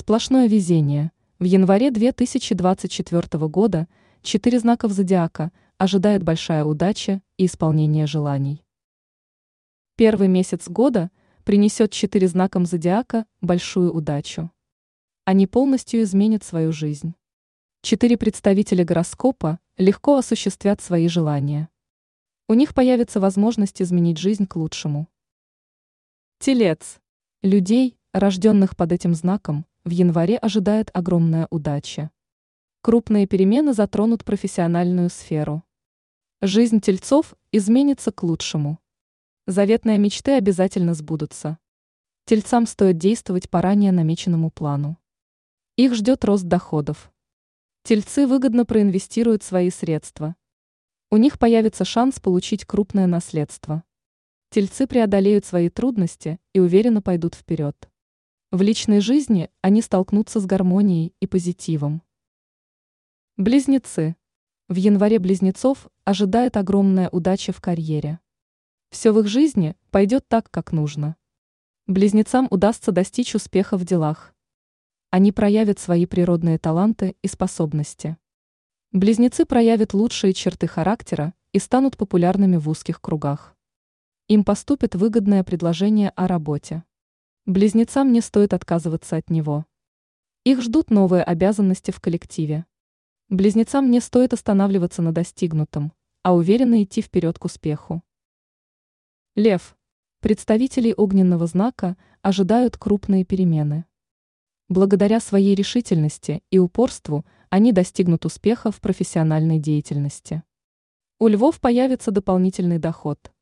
Сплошное везение. В январе 2024 года четыре знаков зодиака ожидает большая удача и исполнение желаний. Первый месяц года принесет четыре знакам зодиака большую удачу. Они полностью изменят свою жизнь. Четыре представителя гороскопа легко осуществят свои желания. У них появится возможность изменить жизнь к лучшему. Телец. Людей, рожденных под этим знаком, в январе ожидает огромная удача. Крупные перемены затронут профессиональную сферу. Жизнь тельцов изменится к лучшему. Заветные мечты обязательно сбудутся. Тельцам стоит действовать по ранее намеченному плану. Их ждет рост доходов. Тельцы выгодно проинвестируют свои средства. У них появится шанс получить крупное наследство. Тельцы преодолеют свои трудности и уверенно пойдут вперед. В личной жизни они столкнутся с гармонией и позитивом. Близнецы. В январе близнецов ожидает огромная удача в карьере. Все в их жизни пойдет так, как нужно. Близнецам удастся достичь успеха в делах. Они проявят свои природные таланты и способности. Близнецы проявят лучшие черты характера и станут популярными в узких кругах. Им поступит выгодное предложение о работе. Близнецам не стоит отказываться от него. Их ждут новые обязанности в коллективе. Близнецам не стоит останавливаться на достигнутом, а уверенно идти вперед к успеху. Лев. Представителей огненного знака ожидают крупные перемены. Благодаря своей решительности и упорству они достигнут успеха в профессиональной деятельности. У львов появится дополнительный доход.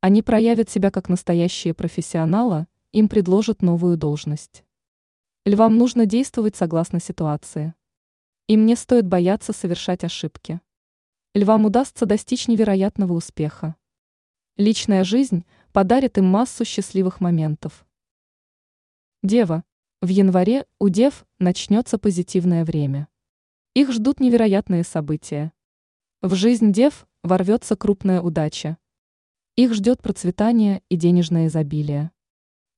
Они проявят себя как настоящие профессионалы им предложат новую должность. Львам нужно действовать согласно ситуации. Им не стоит бояться совершать ошибки. Львам удастся достичь невероятного успеха. Личная жизнь подарит им массу счастливых моментов. Дева. В январе у дев начнется позитивное время. Их ждут невероятные события. В жизнь дев ворвется крупная удача. Их ждет процветание и денежное изобилие.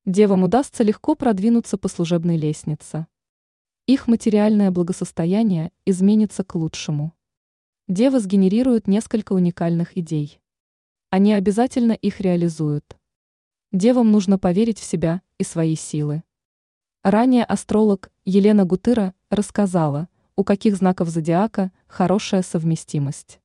Девам удастся легко продвинуться по служебной лестнице. Их материальное благосостояние изменится к лучшему. Девы сгенерируют несколько уникальных идей. Они обязательно их реализуют. Девам нужно поверить в себя и свои силы. Ранее астролог Елена Гутыра рассказала, у каких знаков зодиака хорошая совместимость.